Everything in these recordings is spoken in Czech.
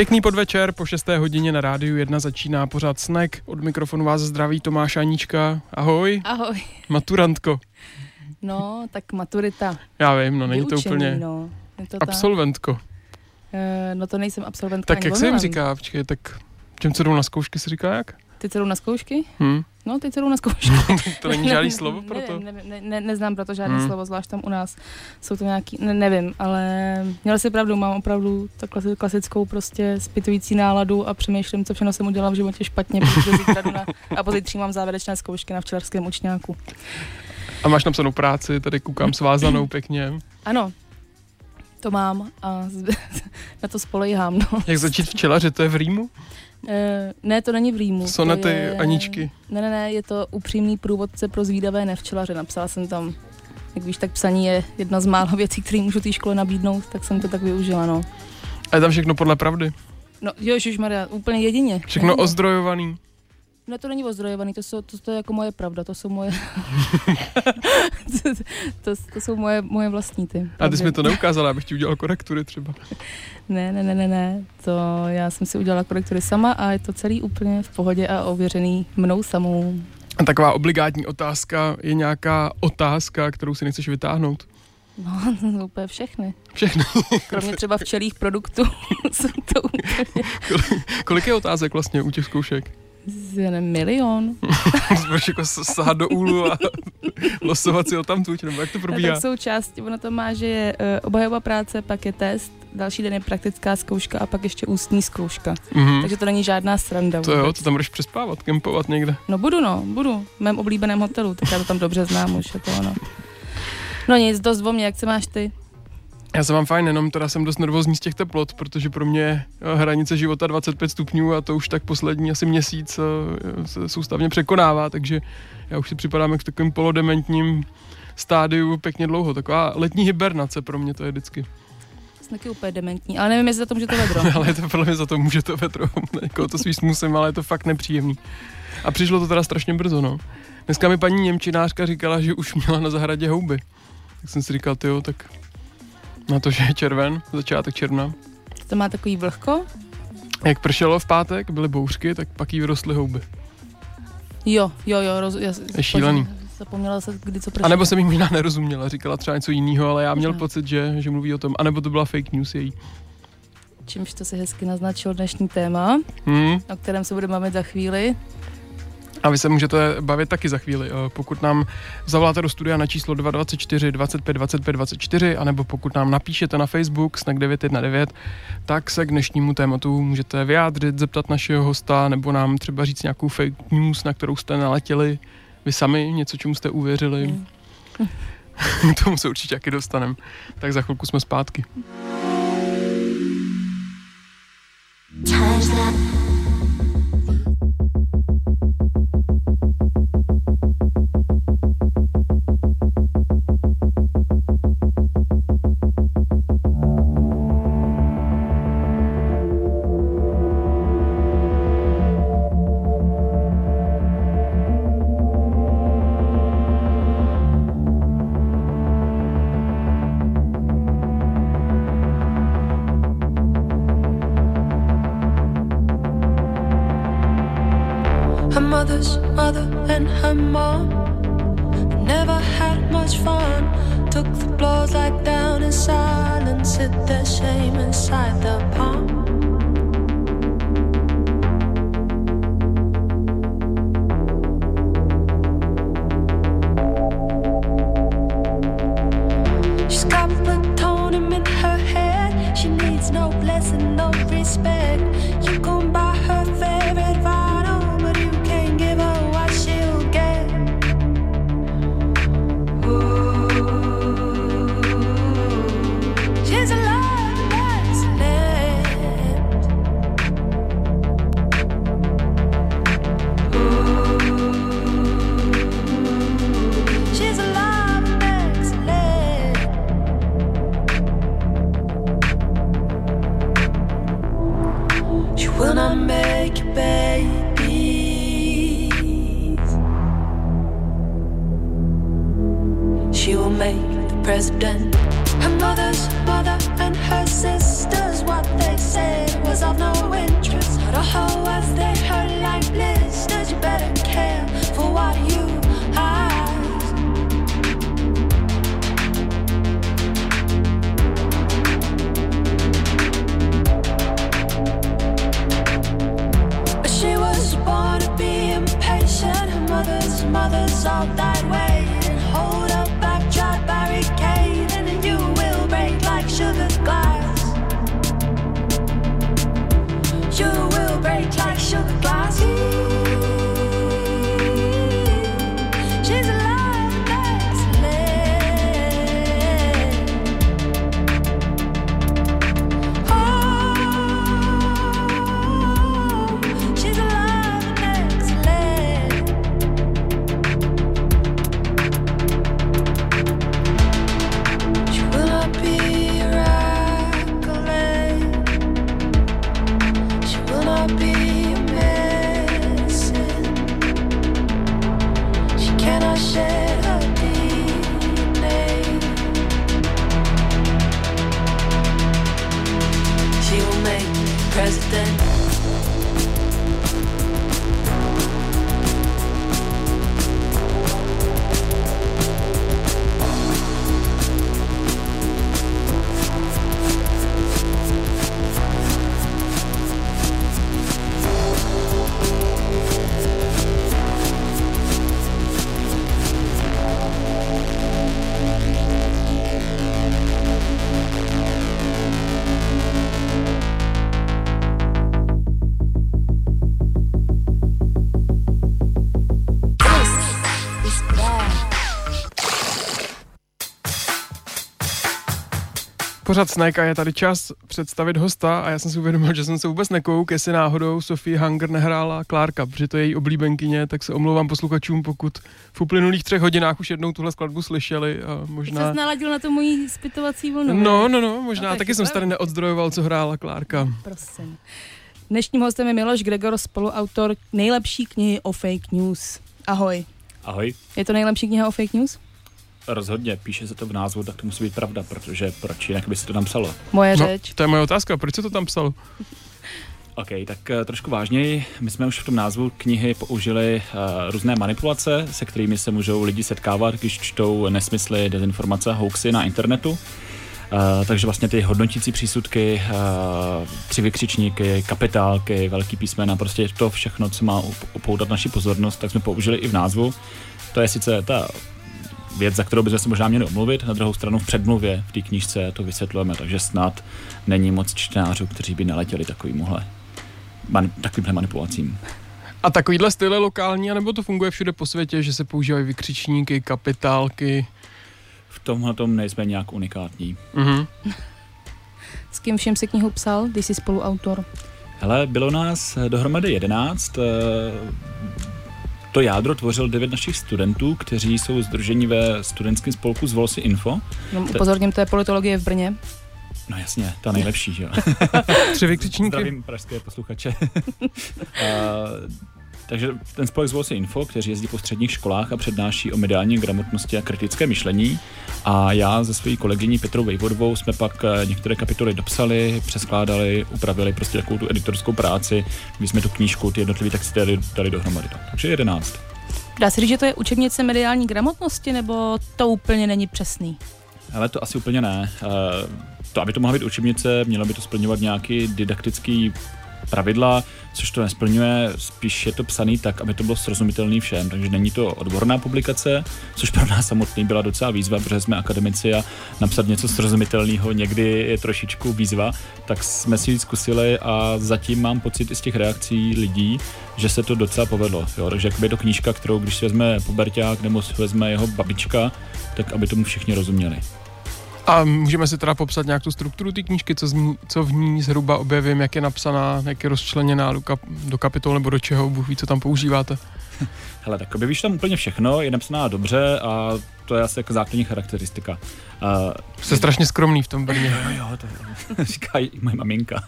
Pěkný podvečer, po 6. hodině na rádiu 1 začíná pořád snack. Od mikrofonu vás zdraví Tomáš Anička. Ahoj. Ahoj. Maturantko. No, tak maturita. Já vím, no není Vyučení, to úplně No. Je to absolventko. Uh, no to nejsem absolventka. Tak jak se jim říká, počkej, tak těm, co jdou na zkoušky, se říká jak? Ty co jdou na zkoušky? Hm? No, ty co jdou na zkoušky. To není žádný slovo pro to? Ne, ne, ne, ne, neznám proto žádné Hmm. slovo, zvlášť tam u nás jsou to nějaký, ne, nevím, ale měla si pravdu, mám opravdu tak klasi- klasickou prostě zpytující náladu a přemýšlím, co všechno jsem udělala v životě špatně, protože zítra na, a pozítří mám závěrečné zkoušky na včelařském učňáku. A máš napsanou práci, tady koukám svázanou pěkně. Ano, to mám a na to spolejhám, no. Jak začít včelařit, to je v Rýmu? Eh, ne, to není v Rýmu. Sonety je... Aničky. Ne, ne, ne, je to upřímný průvodce pro zvídavé nevčelaře. Napsala jsem tam, jak víš, tak psaní je jedna z mála věcí, které můžu té škole nabídnout, tak jsem to tak využila, no. A je tam všechno podle pravdy. No, jo, Maria, úplně jedině. Všechno Není- ozdrojovaný. No to není ozdrojovaný, to, jsou, to, to je jako moje pravda, to jsou moje... to, to, to, jsou moje, moje vlastní ty. A ty jsi mi to neukázala, abych ti udělal korektury třeba. Ne, ne, ne, ne, ne, to já jsem si udělala korektury sama a je to celý úplně v pohodě a ověřený mnou samou. A taková obligátní otázka je nějaká otázka, kterou si nechceš vytáhnout. No, jsou úplně všechny. Všechny. Kromě třeba včelých produktů jsou to úplně Kolik je otázek vlastně u těch zkoušek? Z- milion. Budeš jako sahat do úlu a losovat si ho tam tuď, nebo jak to No, probíhá? tak jsou části, ono to má, že je uh, obhajová práce, pak je test, další den je praktická zkouška a pak ještě ústní zkouška. Mhm. Takže to není žádná sranda. To jo, vůbec. to tam budeš přespávat, kempovat někde. No budu, no, budu. V mém oblíbeném hotelu, tak já to tam dobře znám už, je to ono. No nic, dost o mě, jak se máš ty? Já se mám fajn, jenom teda jsem dost nervózní z těch teplot, protože pro mě je eh, hranice života 25 stupňů a to už tak poslední asi měsíc eh, se soustavně překonává, takže já už si připadám jak v takovém polodementním stádiu pěkně dlouho. Taková letní hibernace pro mě to je vždycky. Jsem taky úplně dementní, ale nevím, jestli za to může to vedro. ale je to podle mě za to může to vetro, jako to svým smusem, ale je to fakt nepříjemný. A přišlo to teda strašně brzo, no. Dneska mi paní Němčinářka říkala, že už měla na zahradě houby. Tak jsem si říkal, tyjo, tak na to, že je červen, začátek června. To má takový vlhko? Jak pršelo v pátek, byly bouřky, tak pak jí vyrostly houby. Jo, jo, jo. Roz, já, Je šílený. Zapomněla se, kdy co pršelo. A nebo jsem jí možná nerozuměla, říkala třeba něco jiného, ale já měl Možná. pocit, že, že mluví o tom. A nebo to byla fake news její. Čímž to si hezky naznačil dnešní téma, Hmm. o kterém se budeme bavit za chvíli. A vy se můžete bavit taky za chvíli. Eh, Pokud nám zavoláte do studia na číslo 224 25 25 24, anebo pokud nám napíšete na Facebook Snack 919, tak se k dnešnímu tématu můžete vyjádřit, zeptat našeho hosta, nebo nám třeba říct nějakou fake news, na kterou jste naletěli vy sami, něco, čemu jste uvěřili. Hmm. K tomu se určitě taky dostaneme. Tak za chvilku jsme zpátky. Her Pořád Snake a je tady čas představit hosta a já jsem si uvědomil, že jsem se vůbec nekouk, jestli náhodou Sophie Hunger nehrála Klárka, protože to je její oblíbenkyně, tak se omlouvám posluchačům, pokud v uplynulých třech hodinách už jednou tuhle skladbu slyšeli a Možná... Jsi naladil na to mojí zpytovací vlnu. No, no, no, možná No, tak taky jsem se tady neodzdrojoval, co hrála Klárka. Prosím. Dnešním hostem je Miloš Gregor, spoluautor nejlepší knihy o fake news. Ahoj. Ahoj. Je to nejlepší kniha o fake news? Rozhodně, píše se to v názvu, tak to musí být pravda, protože proč jinak by se to tam psalo. Moje No, řeč. to je moje otázka, proč se to tam psalo? OK, tak eh, trošku vážněji. My jsme už v tom názvu knihy použili uh, různé manipulace, se kterými se můžou lidi setkávat, když čtou nesmysly, dezinformace a hoaxy na internetu. Uh, takže vlastně ty hodnotící přísudky, uh, tři vykřičníky, kapitálky, velký písmena, prostě to všechno, co má up- upoutat naši pozornost, tak jsme použili i v názvu. To je sice ta věc, za kterou bychom se možná měli omluvit, na druhou stranu v předmluvě v té knížce to vysvětlujeme, takže snad není moc čtenářů, kteří by naletěli takovýmhle mani- takovýmhle manipulacím. A takovýhle styl je lokální, anebo to funguje všude po světě, že se používají vykřičníky, kapitálky? V tomhle tom nejsme nějak unikátní. Mhm. S kým všem si knihu psal, když jsi spoluautor? Hele, bylo nás eh, dohromady 11. To jádro tvořil devět našich studentů, kteří jsou združeni ve studentském spolku z Volsi Info. Jenom upozorním, to je politologie v Brně. No jasně, ta nejlepší, že jo. Tři vykřičníky. Zdravím pražské posluchače. uh, takže ten spolek z Volsi Info, kteří jezdí po středních školách a přednáší o mediální gramotnosti a kritické myšlení. A já se svojí kolegyní Petrou Vejvodovou jsme pak eh, některé kapitoly dopsali, přeskládali, upravili prostě takovou tu editorskou práci, kdy jsme tu knížku, ty jednotlivé texty dali, dali dohromady. Takže 11. Dá se říct, že to je učebnice mediální gramotnosti, nebo to úplně není přesný? Ale to asi úplně ne. Eh, To, aby to mohla být učebnice, mělo by to splňovat nějaký didaktický pravidla, což to nesplňuje, spíš je to psaný tak, aby to bylo srozumitelný všem, takže není to odborná publikace, což pro nás samotný byla docela výzva, protože jsme akademici a napsat něco srozumitelného někdy je trošičku výzva, tak jsme si ji zkusili a zatím mám pocit i z těch reakcí lidí, že se to docela povedlo. Jo? Takže jakoby je to knížka, kterou když si vezme puberták nebo si vezme jeho babička, tak aby tomu všichni rozuměli. A můžeme si teda popsat nějak tu strukturu té knížky, co, ní, co v ní zhruba objevím, jak je napsaná, jak je rozčleněná do, kap, do kapitol nebo do čeho, Bůh ví, co tam používáte. Hele, tak objevíš tam úplně všechno, je napsaná dobře a to je asi jako základní charakteristika. Uh, Jste strašně skromný v tom Brně. jo, jo, to říká i moje maminka.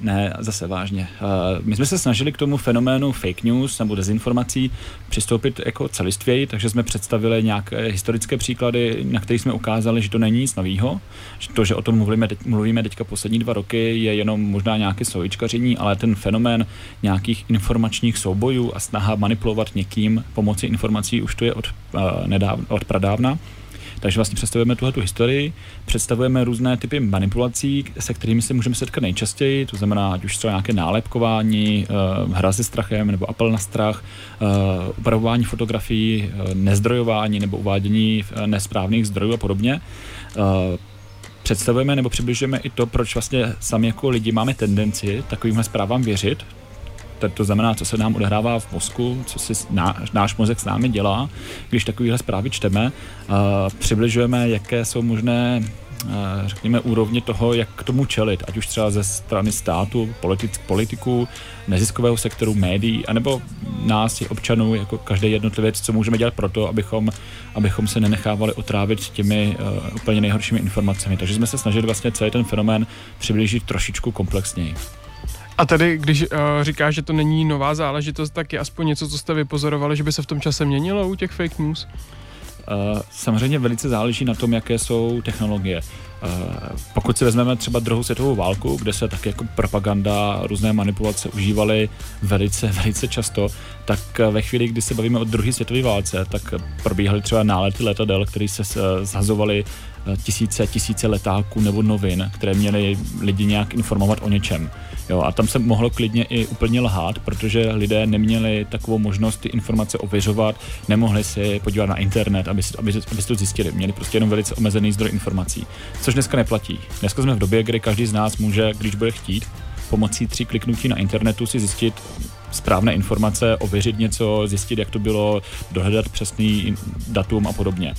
ne, zase vážně. Uh, my jsme se snažili k tomu fenoménu fake news nebo dezinformací přistoupit jako celistvěji, takže jsme představili nějaké historické příklady, na kterých jsme ukázali, že to není nic nového, že to, že o tom mluvíme, teď, mluvíme teďka poslední dva roky, je jenom možná nějaké slovičkaření, ale ten fenomén nějakých informačních soubojů a snaha manipulovat někým pomocí informací už to je od, uh, nedávna, od pradávna. Takže vlastně představujeme tuhle tu historii, představujeme různé typy manipulací, se kterými se můžeme setkat nejčastěji, to znamená, ať už třeba nějaké nálepkování, uh, hra se strachem nebo apel na strach, uh, upravování fotografií, uh, nezdrojování nebo uvádění nesprávných zdrojů a podobně. Představujeme nebo přibližujeme i to, proč vlastně sami jako lidi máme tendenci takovýmhle zprávám věřit, to znamená, co se nám odehrává v mozku, co si náš, náš mozek s námi dělá, když takovéhle zprávy čteme. Přibližujeme, jaké jsou možné řekněme, úrovně toho, jak k tomu čelit, ať už třeba ze strany státu, politic, politiků, neziskového sektoru, médií, anebo nás, občanů, jako každý jednotlivec, co můžeme dělat pro to, abychom, abychom se nenechávali otrávit těmi uh, úplně nejhoršími informacemi. Takže jsme se snažili vlastně celý ten fenomén přiblížit trošičku komplexněji. A tady, když uh, říkáš, že to není nová záležitost, tak je aspoň něco, co jste vypozorovali, že by se v tom čase měnilo u těch fake news? Uh, samozřejmě velice záleží na tom, jaké jsou technologie. Uh, pokud si vezmeme třeba druhou světovou válku, kde se tak jako propaganda, různé manipulace užívaly velice, velice často, tak ve chvíli, kdy se bavíme o druhé světové válce, tak probíhaly třeba nálety letadel, které se zhazovaly tisíce, tisíce letáků nebo novin, které měly lidi nějak informovat o něčem. Jo, a tam se mohlo klidně i úplně lhát, protože lidé neměli takovou možnost ty informace ověřovat, nemohli si podívat na internet, aby si, aby, aby si to zjistili. Měli prostě jenom velice omezený zdroj informací, což dneska neplatí. Dneska jsme v době, kdy každý z nás může, když bude chtít, pomocí tří kliknutí na internetu si zjistit správné informace, ověřit něco, zjistit, jak to bylo, dohledat přesný datum a podobně.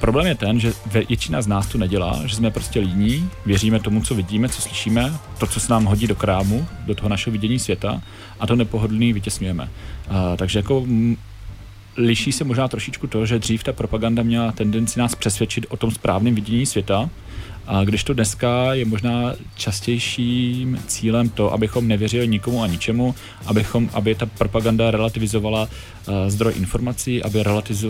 Problém je ten, že většina z nás to nedělá, že jsme prostě líní, věříme tomu, co vidíme, co slyšíme, to, co se nám hodí do krámu, do toho našeho vidění světa a to nepohodlný vytěsňujeme. Uh, takže jako liší se možná trošičku to, že dřív ta propaganda měla tendenci nás přesvědčit o tom správném vidění světa, a když to dneska je možná častějším cílem to, abychom nevěřili nikomu a ničemu, abychom, aby ta propaganda relativizovala uh, zdroj informací, aby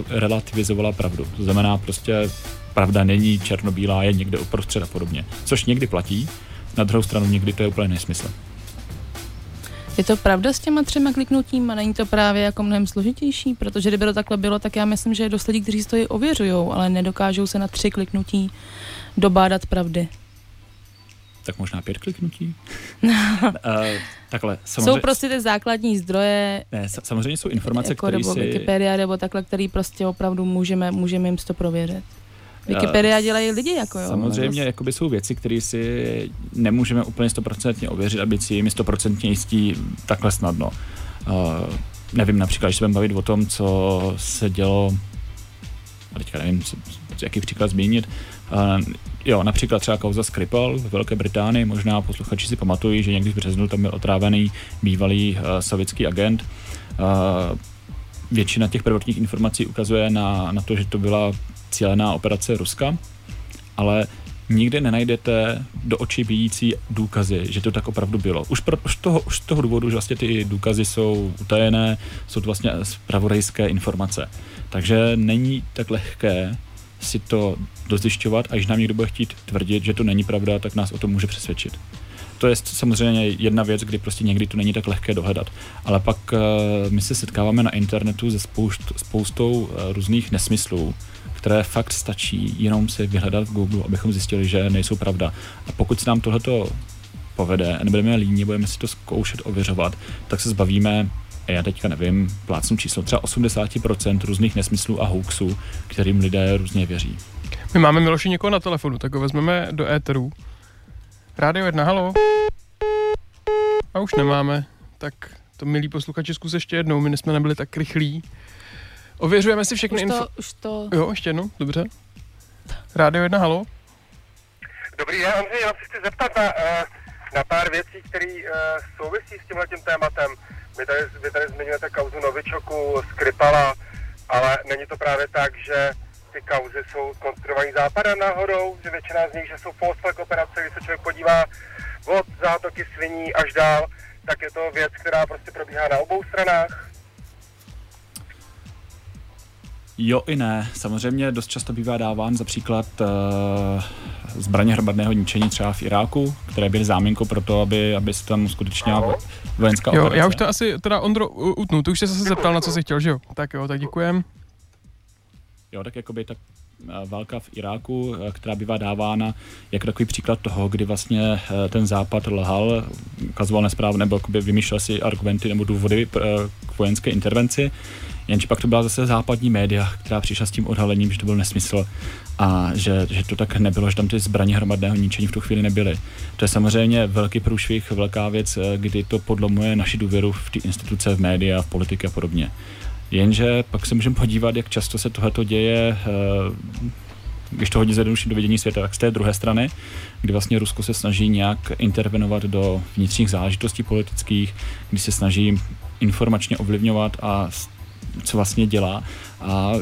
relativizovala pravdu. To znamená prostě pravda není černobílá, je někde uprostřed a podobně. Což někdy platí, na druhou stranu někdy to je úplně nesmysl. Je to pravda s těma třema kliknutíma? Není to právě jako mnohem složitější? Protože kdyby to takhle bylo, tak já myslím, že je dost lidí, kteří to i ověřují, ale nedokážou se na tři kliknutí dobádat pravdy. Tak možná pět kliknutí? uh, takhle, samozřejmě... Jsou prostě ty základní zdroje. Ne, samozřejmě jsou informace, jako které si... Wikipedia nebo takhle, který prostě opravdu můžeme, můžeme jim to prověřit. Wikipedia dělají lidi, jako jo. Samozřejmě, jako by jsou věci, které si nemůžeme úplně stoprocentně ověřit, aby si jimi stoprocentně jistí takhle snadno. Uh, nevím, například, když se budeme bavit o tom, co se dělo, a teďka nevím, co, jaký příklad zmínit, uh, jo, například třeba kauza Skripal ve Velké Británii, možná posluchači si pamatují, že někdy v březnu tam byl otrávený bývalý uh, sovětský agent. Uh, většina těch prvotních informací ukazuje na, na to, že to byla cílená operace Ruska, ale nikde nenajdete do očí bijící důkazy, že to tak opravdu bylo. Už, pro, už, toho, už toho důvodu, že vlastně ty důkazy jsou utajené, jsou to vlastně zpravodajské informace. Takže není tak lehké si to dozjišťovat a když nám někdo bude chtít tvrdit, že to není pravda, tak nás o tom může přesvědčit. To je samozřejmě jedna věc, kdy prostě někdy to není tak lehké dohledat. Ale pak uh, my se setkáváme na internetu se spoust, spoustou uh, různých nesmyslů, které fakt stačí jenom si vyhledat v Google, abychom zjistili, že nejsou pravda. A pokud se nám tohleto povede a nebudeme líní, budeme si to zkoušet ověřovat, tak se zbavíme já teďka nevím, plácnu číslo, třeba 80% různých nesmyslů a hoaxů, kterým lidé různě věří. My máme Miloši někoho na telefonu, tak ho vezmeme do éteru. Rádio 1, halo. A už nemáme, tak to milí posluchači zkus ještě jednou, my jsme nebyli tak rychlí. Ověřujeme si všechny info... Už to... Jo, ještě jednou, dobře. Rádio 1, halo. Dobrý den, Andřej, já se chci zeptat na, eh, na pár věcí, které uh, souvisí s tímhle tím tématem. Vy tady, vy tady zmiňujete kauzu Novičoku, Skripala, ale není to právě tak, že ty kauzy jsou konstruované západem náhodou, že většina z nich, že jsou post operace, když se člověk podívá od zátoky sviní až dál, tak je to věc, která prostě probíhá na obou stranách. Jo i ne. Samozřejmě dost často bývá dáván za příklad uh, zbraně hromadného ničení třeba v Iráku, které byly záminkou pro to, aby, aby se tam uskutečnila vojenská jo, operace. já už to asi, teda Ondro, utnu, ty už jsi se zeptal, na co jsi chtěl, že jo? Tak jo, tak děkujem. Jo, tak jakoby tak válka v Iráku, která bývá dávána jako takový příklad toho, kdy vlastně ten západ lhal, ukazoval nesprávně, nebo vymýšlel si argumenty nebo důvody k vojenské intervenci Jenže pak to byla zase západní média, která přišla s tím odhalením, že to byl nesmysl a že, že to tak nebylo, že tam ty zbraně hromadného ničení v tu chvíli nebyly. To je samozřejmě velký průšvih, velká věc, kdy to podlomuje naši důvěru v ty instituce, v média, v politiky a podobně. Jenže pak se můžeme podívat, jak často se tohleto děje eh, když to hodně zjednoduší do vidění světa, tak z té druhé strany, kdy vlastně Rusko se snaží nějak intervenovat do vnitřních záležitostí politických, kdy se snaží informačně ovlivňovat a co vlastně dělá a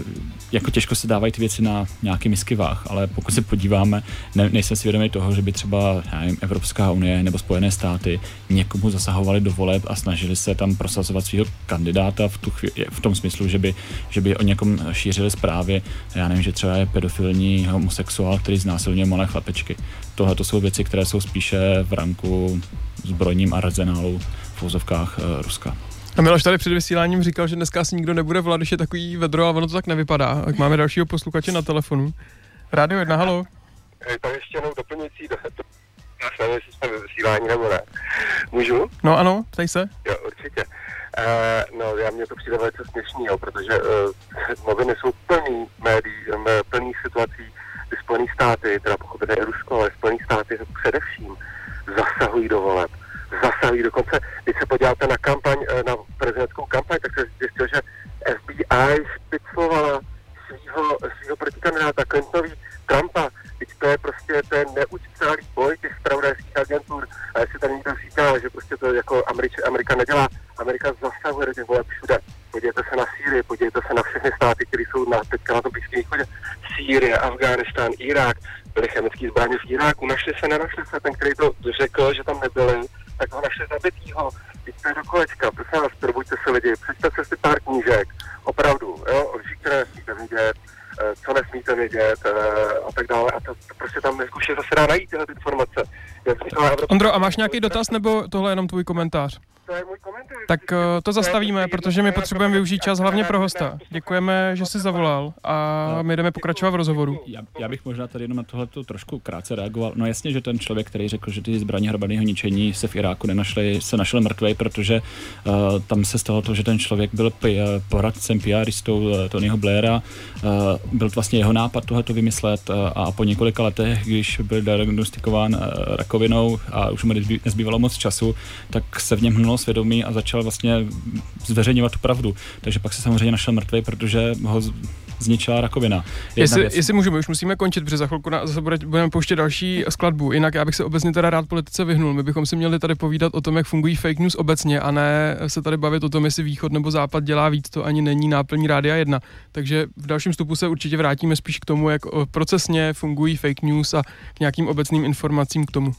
jako těžko se dávají ty věci na nějaký misky váh, ale pokud se podíváme, ne, nejsem si vědomý toho, že by třeba nevím, Evropská unie nebo Spojené státy někomu zasahovali do voleb a snažili se tam prosazovat svého kandidáta v, tu chvíli, v tom smyslu, že by, že by o někom šířili zprávy, já nevím, že třeba je pedofilní homosexuál, který znásilňuje malé chlapečky. Tohle to jsou věci, které jsou spíše v ranku zbrojním arzenálu v vozovkách uh, Ruska. A Miloš tady před vysíláním říkal, že dneska asi nikdo nebude volat, když je takový vedro a ono to tak nevypadá. Tak máme dalšího posluchače na telefonu. Rádio 1, halo. Tady ještě jenom doplňující do... Já nevím, jestli jsme ve vysílání nebo ne. Můžu? No ano, ptej se. Jo, určitě. Uh, no, já mě to přijde velice směšný, jo, protože uh, noviny jsou plný médií, plný situací, kdy Spojené státy, teda pochopitelně Rusko, ale Spojené státy především zasahují do voleb zasahují. Dokonce, když se podíváte na kampaň, eh, na prezidentskou kampaň, tak se zjistil, že FBI špiclovala svýho, svýho protikandidáta Clintonový Trumpa. Teď to je prostě ten neučitelný boj těch spravodajských agentur. A jestli tady někdo říká, že prostě to jako Američ, Amerika nedělá, Amerika zasahuje do těch voleb všude. Podívejte se na Sýrii, podívejte se na všechny státy, které jsou na, teďka na tom Blízkém východě. Sýrie, Afghánistán, Irák, byly chemické zbraně v Iráku, našli se, nenašli se, ten, který to řekl, že tam nebyly, tak ho našli zabitýho, jděte do kolečka, prosím vás, probuďte se lidi, přečtěte si pár knížek, opravdu, jo, lži, které nesmíte vidět, eh, co nesmíte vidět eh, a tak dále. A to, to prostě tam už zase dá najít tyhle informace. Ondro, a máš nějaký dotaz, nebo tohle je jenom tvůj komentář? Tak uh, to zastavíme, protože my potřebujeme využít čas hlavně pro hosta. Děkujeme, že jsi zavolal a my jdeme pokračovat v rozhovoru. Já, já bych možná tady jenom na tohle trošku krátce reagoval. No jasně, že ten člověk, který řekl, že ty zbraně hromadného ničení se v Iráku nenašly, se našel mrtvej, protože uh, tam se stalo to, že ten člověk byl p- poradcem PRistou uh, Tonyho Blaira. Uh, byl to vlastně jeho nápad tohleto vymyslet uh, a po několika letech, když byl diagnostikován uh, rakovinou a už mu nezbývalo moc času, tak se v něm hnulo svědomí a začal vlastně zveřejňovat tu pravdu. Takže pak se samozřejmě našel mrtvý, protože ho zničila rakovina. jestli, jestli můžeme, už musíme končit, protože za chvilku na, zase budeme pouštět další skladbu. Jinak já bych se obecně teda rád politice vyhnul. My bychom si měli tady povídat o tom, jak fungují fake news obecně a ne se tady bavit o tom, jestli východ nebo západ dělá víc. To ani není náplní rádia jedna. Takže v dalším stupu se určitě vrátíme spíš k tomu, jak procesně fungují fake news a k nějakým obecným informacím k tomu.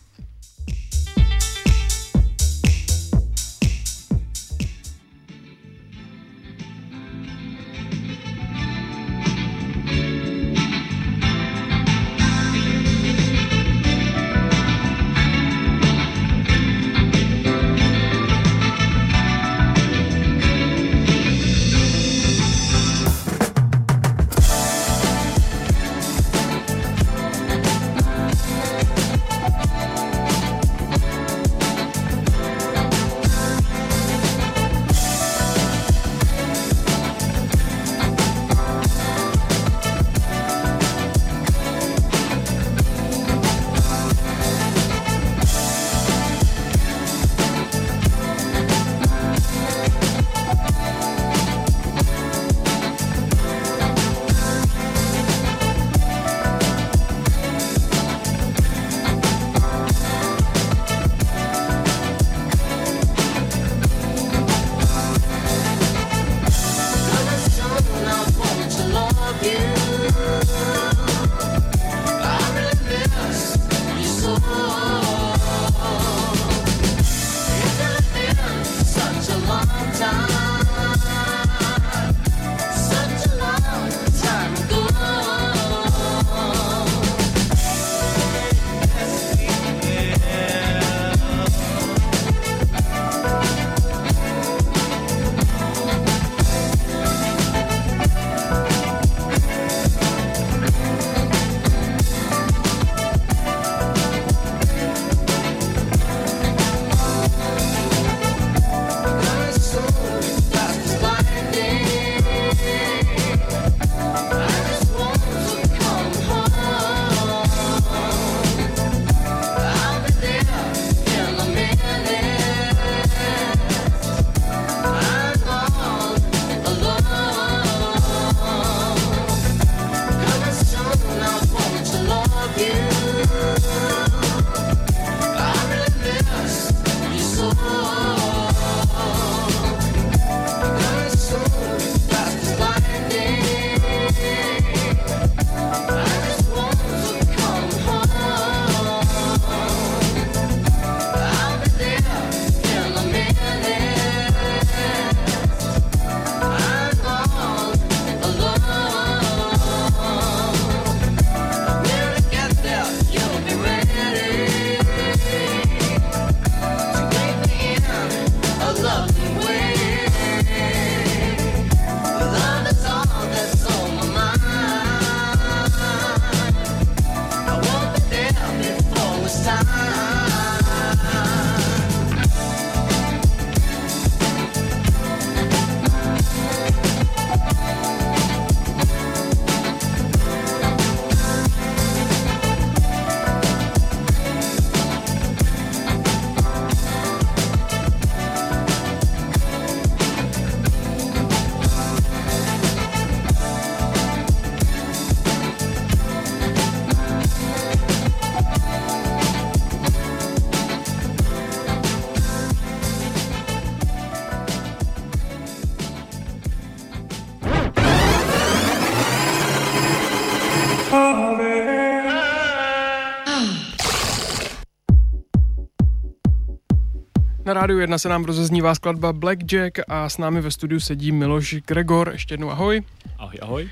Rádiu 1 se nám rozeznívá skladba Blackjack a s námi ve studiu sedí Miloš Gregor. Ještě jednou ahoj. Ahoj, ahoj.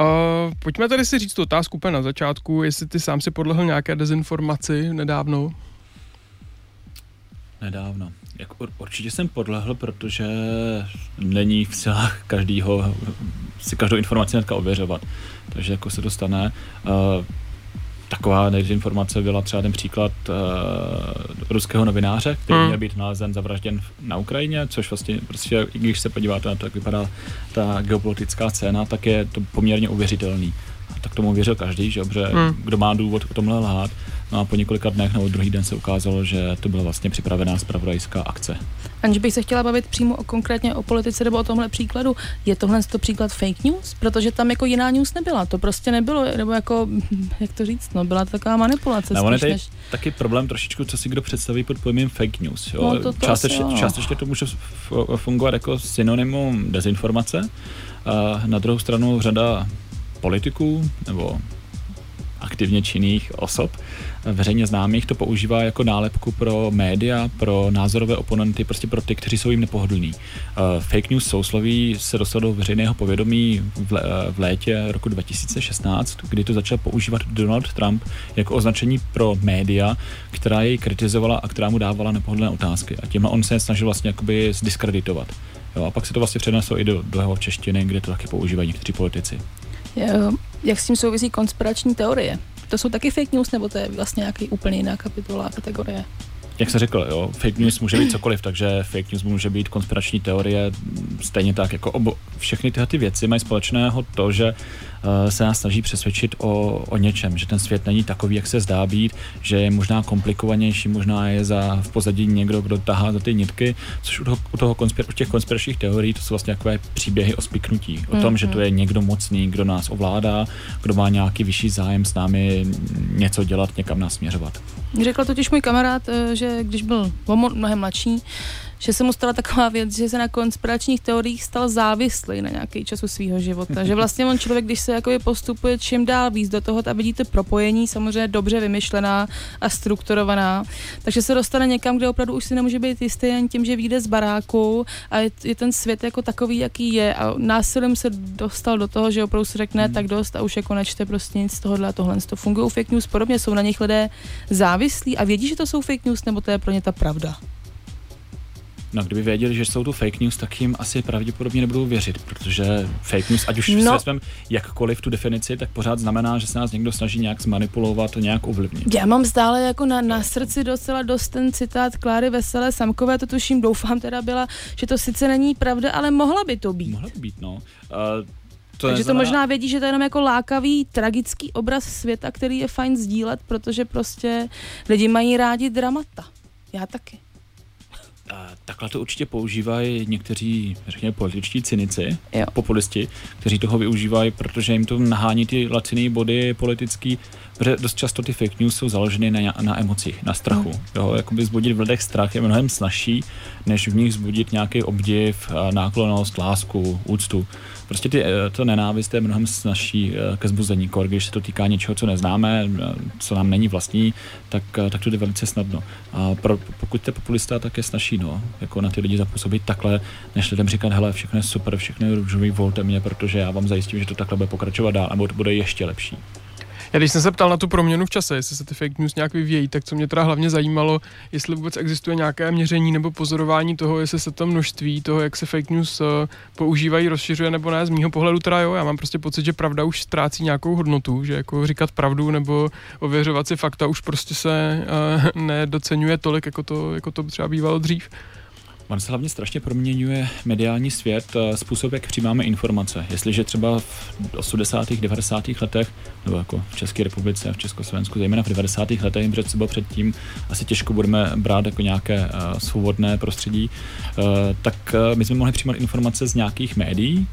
Uh, pojďme tady si říct tu otázku úplně na začátku, jestli ty sám si podlehl nějaké dezinformaci nedávno. Nedávno. Jak určitě jsem podlehl, protože není v silách každýho si každou informaci hnedka ověřovat. Takže jako se to stane. Uh, taková dezinformace byla třeba ten příklad uh, ruského novináře, který hmm. měl být nalezen zavražděn na Ukrajině, což vlastně, prostě, i když se podíváte na to, jak vypadá ta geopolitická scéna, tak je to poměrně uvěřitelný. Tak tomu věřil každý, že dobře, hmm. kdo má důvod k tomhle lhát. No a po několika dnech nebo druhý den se ukázalo, že to byla vlastně připravená spravodajská akce. Aniž bych se chtěla bavit přímo o, konkrétně o politice nebo o tomhle příkladu, je tohle to příklad fake news? Protože tam jako jiná news nebyla, to prostě nebylo, nebo jako, jak to říct, no, byla to taková manipulace. No, než... taky problém trošičku, co si kdo představí pod pojmem fake news. Jo? No, to, to částečně, asi, částečně to může fungovat jako synonymum dezinformace. A na druhou stranu řada politiků nebo aktivně činných osob, veřejně známých, to používá jako nálepku pro média, pro názorové oponenty, prostě pro ty, kteří jsou jim nepohodlní. Uh, fake news sousloví se dostalo do veřejného povědomí v, létě roku 2016, kdy to začal používat Donald Trump jako označení pro média, která jej kritizovala a která mu dávala nepohodlné otázky. A tím on se snažil vlastně jakoby zdiskreditovat. Jo, a pak se to vlastně přeneslo i do, do jeho češtiny, kde to taky používají někteří politici. Jo, jak s tím souvisí konspirační teorie? To jsou taky fake news, nebo to je vlastně nějaký úplně jiná kapitola, kategorie? Jak se řekl, jo, fake news může být cokoliv, takže fake news může být konspirační teorie, stejně tak jako obo, všechny tyhle ty věci mají společného to, že se nás snaží přesvědčit o, o něčem, že ten svět není takový, jak se zdá být, že je možná komplikovanější, možná je za v pozadí někdo, kdo tahá za ty nitky, což u, toho, u, toho konspir, u těch konspiračních teorií to jsou vlastně takové příběhy o spiknutí, o tom, mm-hmm. že to je někdo mocný, kdo nás ovládá, kdo má nějaký vyšší zájem s námi něco dělat, někam nás směřovat. Řekl totiž můj kamarád, eh, že když byl mnohem mladší, že se mu stala taková věc, že se na konspiračních teoriích stal závislý na nějaký času svého života. že vlastně on člověk, když se jakoby postupuje čím dál víc do toho a vidíte propojení, samozřejmě dobře vymyšlená a strukturovaná, takže se dostane někam, kde opravdu už si nemůže být jistý jen tím, že vyjde z baráku a je, je ten svět jako takový, jaký je a násilím se dostal do toho, že opravdu si řekne hmm. tak dost a už jako nečte prostě nic z tohohle a tohle. To fungují fake news podobně, jsou na nich lidé závislí a vědí, že to jsou fake news, nebo to je pro ně ta pravda. No, kdyby věděli, že jsou to fake news, tak jim asi pravděpodobně nebudou věřit, protože fake news, ať už no. si jakkoliv tu definici, tak pořád znamená, že se nás někdo snaží nějak zmanipulovat, nějak ovlivnit. Já mám stále jako na, na srdci docela dost ten citát Kláry Veselé Samkové, to tuším, doufám teda byla, že to sice není pravda, ale mohla by to být. Mohla by být, no. Uh, to Takže neznamená... to možná vědí, že to je jenom jako lákavý, tragický obraz světa, který je fajn sdílet, protože prostě lidi mají rádi dramata. Já taky. Takhle to určitě používají někteří, řekněme, političtí cynici, jo. populisti, kteří toho využívají, protože jim to nahání ty laciné body politický, protože dost často ty fake news jsou založeny na, na emocích, na strachu. Mm. Jo, jakoby zbudit v lidech strach je mnohem snažší, než v nich zbudit nějaký obdiv, náklonost, lásku, úctu. Prostě ty, eh, to nenávist je mnohem snažší eh, ke zbuzení. Kor, když se to týká něčeho, co neznáme, eh, co nám není vlastní, tak, tak to jde velice snadno. A pro, pokud jste populista, tak je snažší no, jako na ty lidi zapůsobit takhle, než lidem říkat, hele, všechno je super, všechno je růžový, volte mě, protože já vám zajistím, že to takhle bude pokračovat dál, nebo to bude ještě lepší. Já když jsem se ptal na tu proměnu v čase, jestli se ty fake news nějak vyvíjejí, tak co mě teda hlavně zajímalo, jestli vůbec existuje nějaké měření nebo pozorování toho, jestli se to množství toho, jak se fake news uh, používají, rozšiřuje nebo ne. Z mýho pohledu teda jo, já mám prostě pocit, že pravda už ztrácí nějakou hodnotu, že jako říkat pravdu nebo ověřovat si fakta už prostě se uh, nedocenuje tolik, jako to, jako to třeba bývalo dřív. On se hlavně strašně proměňuje mediální svět, eh, způsob, jak přijímáme informace. Jestliže třeba v 80. 90. letech, nebo jako v České republice a v Československu, zejména v 90. letech, před sebou předtím asi těžko budeme brát jako nějaké uh, svobodné prostředí, uh, tak my jsme mohli přijímat informace z nějakých médií,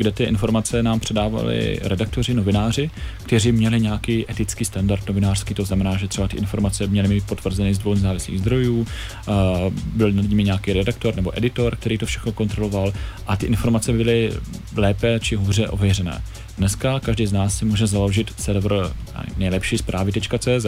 kde ty informace nám předávali redaktoři, novináři, kteří měli nějaký etický standard novinářský, to znamená, že třeba ty informace měly být potvrzeny z dvou nezávislých zdrojů, byl nad nimi nějaký redaktor nebo editor, který to všechno kontroloval a ty informace byly lépe či hůře ověřené. Dneska každý z nás si může založit server nejlepší zprávy.cz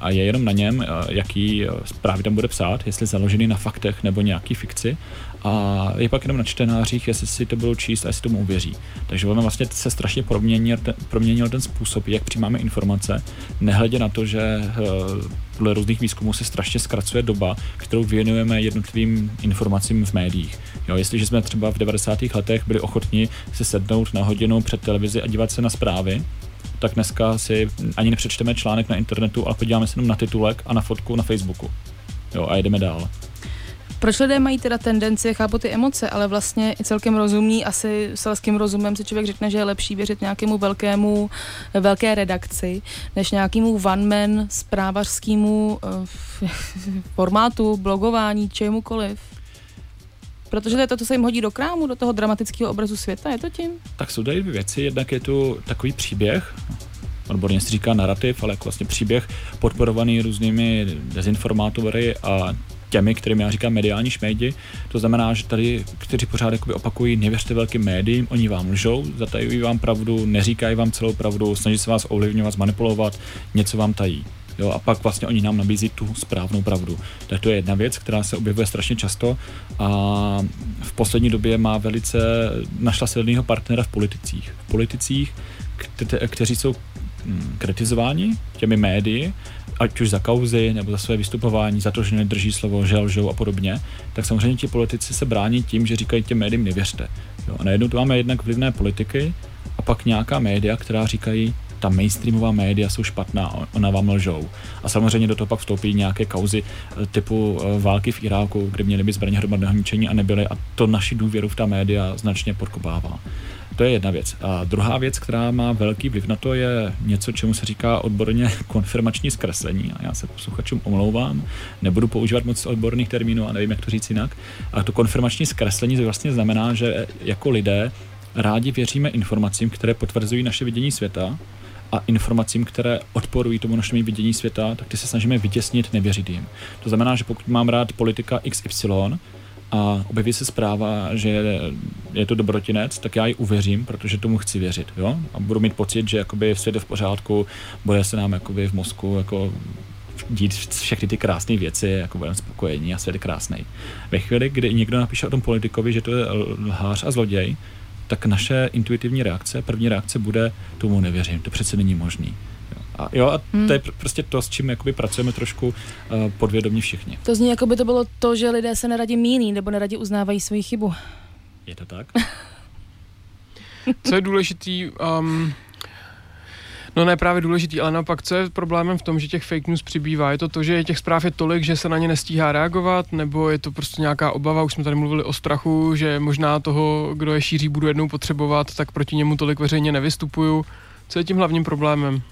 a je jenom na něm, jaký zprávy tam bude psát, jestli založený na faktech nebo nějaký fikci a je pak jenom na čtenářích, jestli si to budou číst a jestli tomu uvěří. Takže ono vlastně se strašně proměnil ten, proměnil ten způsob, jak přijímáme informace, nehledě na to, že eh, podle různých výzkumů se strašně zkracuje doba, kterou věnujeme jednotlivým informacím v médiích. Jo, jestliže jsme třeba v 90. letech byli ochotni se sednout na hodinu před televizi a dívat se na zprávy, tak dneska si ani nepřečteme článek na internetu, ale podíváme se jenom na titulek a na fotku na Facebooku. Jo, a jedeme dál. Proč lidé mají teda tendenci, chápu ty emoce, ale vlastně i celkem rozumí, asi selským rozumem si člověk řekne, že je lepší věřit nějakému velkému, velké redakci, než nějakému one-man zprávařskému uh, formátu, blogování, čemukoliv. Protože to je to, co se jim hodí do krámu, do toho dramatického obrazu světa, je to tím? Tak jsou tady dvě věci. Jednak je tu takový příběh, odborně se říká narrativ, ale jako vlastně příběh podporovaný různými dezinformátory a těmi, kterými já říkám mediální šmejdi. To znamená, že tady, kteří pořád opakují, nevěřte velkým médiím, oni vám lžou, zatajují vám pravdu, neříkají vám celou pravdu, snaží se vás ovlivňovat, manipulovat, něco vám tají. Jo, a pak vlastně oni nám nabízí tu správnou pravdu. Tak to je jedna věc, která se objevuje strašně často a v poslední době má velice, našla silného partnera v politicích. V politicích, kte- kteří jsou hm, kritizováni těmi médii ať už za kauzy nebo za své vystupování, za to, že nedrží slovo, že lžou a podobně, tak samozřejmě ti politici se brání tím, že říkají těm médiím nevěřte. Jo, a najednou tu máme jednak vlivné politiky a pak nějaká média, která říkají, ta mainstreamová média jsou špatná, ona vám lžou. A samozřejmě do toho pak vstoupí nějaké kauzy eh, typu eh, války v Iráku, kde měly by zbraně hromadného ničení a nebyly a to naši důvěru v ta média značně podkopává. To je jedna věc. A druhá věc, která má velký vliv na to, je něco, čemu se říká odborně konfirmační zkreslení. A já se posluchačům omlouvám, nebudu používat moc odborných termínů a nevím, jak to říct jinak. A to konfirmační zkreslení vlastně znamená, že jako lidé rádi věříme informacím, které potvrzují naše vidění světa, a informacím, které odporují tomu našemu vidění světa, tak ty se snažíme vytěsnit, nevěřit jim. To znamená, že pokud mám rád politika XY, a objeví se zpráva, že je to dobrotinec, tak já ji uvěřím, protože tomu chci věřit. Jo? A budu mít pocit, že jakoby svět je v pořádku, bude se nám jakoby v mozku jako dít všechny ty krásné věci, jako budeme spokojení a svět je krásný. Ve chvíli, kdy někdo napíše o tom politikovi, že to je lhář a zloděj, tak naše intuitivní reakce, první reakce bude, tomu nevěřím, to přece není možný. A jo, a hmm. to je prostě to, s čím jakoby pracujeme trošku uh, podvědomě všichni. To zní, jako by to bylo to, že lidé se neradi mílí nebo neradi uznávají svoji chybu. Je to tak? Co je důležitý, um, No ne právě důležitý, ale naopak, co je problémem v tom, že těch fake news přibývá? Je to to, že těch zpráv je tolik, že se na ně nestíhá reagovat, nebo je to prostě nějaká obava, už jsme tady mluvili o strachu, že možná toho, kdo je šíří, budu jednou potřebovat, tak proti němu tolik veřejně nevystupuju. Co je tím hlavním problémem?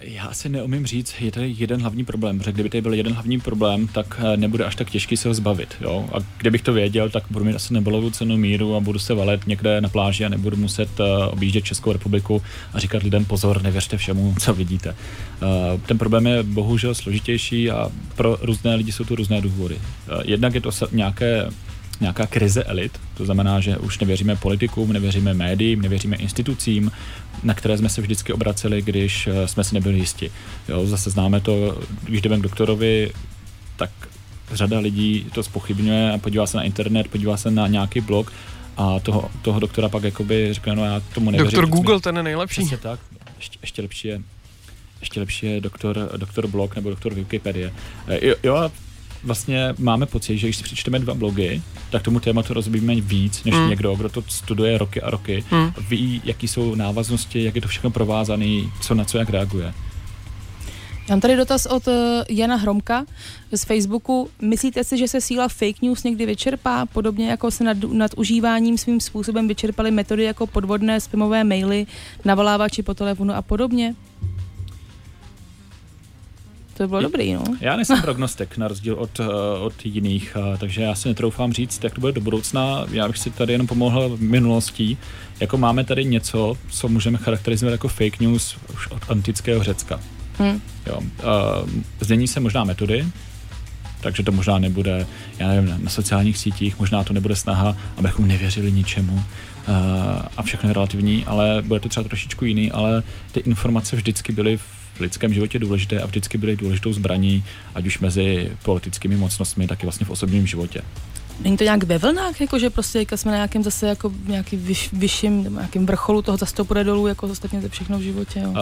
Já si neumím říct, je tady jeden hlavní problém, protože kdyby tady byl jeden hlavní problém, tak eh, nebude až tak těžký se ho zbavit. Jo? A kdybych to věděl, tak budu mít asi nebylovou cenu míru a budu se valet někde na pláži a nebudu muset uh, objíždět Českou republiku a říkat lidem pozor, nevěřte všemu, co vidíte. Uh, ten problém je bohužel složitější a pro různé lidi jsou tu různé důvody. Jednak je to nějaké nějaká krize elit, to znamená, že už nevěříme politikům, nevěříme médiím, nevěříme institucím, na které jsme se vždycky obraceli, když eh, jsme si nebyli jisti. Jo, zase známe to, když jdeme k doktorovi, tak řada lidí to spochybňuje a podívá se na internet, podívá se na nějaký blog a toho, toho doktora pak jakoby řekne, no já tomu nevěřím. Doktor Google, ten je nejlepší. Přesně tak. Ještě, ještě lepší je ještě lepší je doktor, doktor blog nebo doktor Wikipedie. Eh, jo, jo vlastně máme pocit, že když si přečteme dva blogy, tak tomu tématu rozumíme víc, než mm. někdo, kdo to studuje roky a roky, mm. ví, jaký jsou návaznosti, jak je to všechno provázané, co na co jak reaguje. Mám tady dotaz od uh, Jana Hromka z Facebooku. Myslíte si, že se síla fake news někdy vyčerpá, podobně jako se nad, nad užíváním svým způsobem vyčerpaly metody jako podvodné spamové maily, navolávači po telefonu a podobně? To by bylo dobrý, no. Já nejsem prognostik, na rozdíl od, uh, od jiných, uh, takže já si netroufám říct, jak to bude do budoucna. Já bych si tady jenom pomohl v minulostí. Jako máme tady něco, co můžeme charakterizovat jako fake news už od antického Řecka. Hmm. Jo. Uh, změní se možná metody, takže to možná nebude, já nevím, na sociálních sítích, možná to nebude snaha, abychom nevěřili ničemu a všechno je relativní, ale bude to třeba trošičku jiný, ale ty informace vždycky byly v lidském životě důležité a vždycky byly důležitou zbraní, ať už mezi politickými mocnostmi, tak i vlastně v osobním životě. Není to nějak ve vlnách, jako že prostě jsme na nějakém zase jako nějaký vyš, vyšším, nějakým vrcholu toho zase to půjde dolů, jako ostatně to všechno v životě, jo? Uh,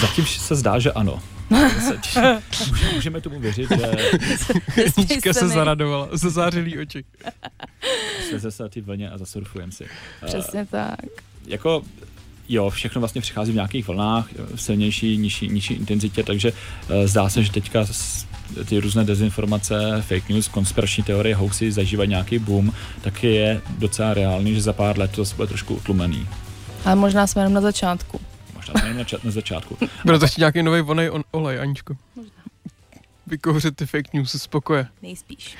zatím se zdá, že ano. Můžeme tomu věřit, že... Janička se zaradovala, zazářilý oči. Jsme se na ty vlně a zasurfujeme si. Přesně uh, tak. Jako jo, všechno vlastně přichází v nějakých vlnách, silnější, nižší, nižší intenzitě, takže uh, zdá se, že teďka ty různé dezinformace, fake news, konspirační teorie, hoaxy zažívají nějaký boom, tak je docela reálný, že za pár let to bude trošku utlumený. Ale možná jsme jenom na začátku. Možná jsme jenom na, na začátku. Bude to ještě nějaký nový vonej on olej, Aničko. Možná. Vykouřit ty fake news z pokoje. Nejspíš.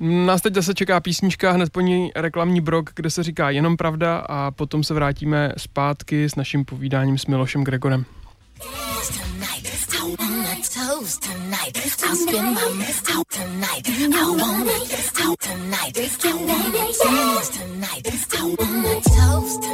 Nás teď zase čeká písnička, hned po ní reklamní brok, kde se říká jenom pravda a potom se vrátíme zpátky s naším povídáním s Milošem Gregorem. tonight.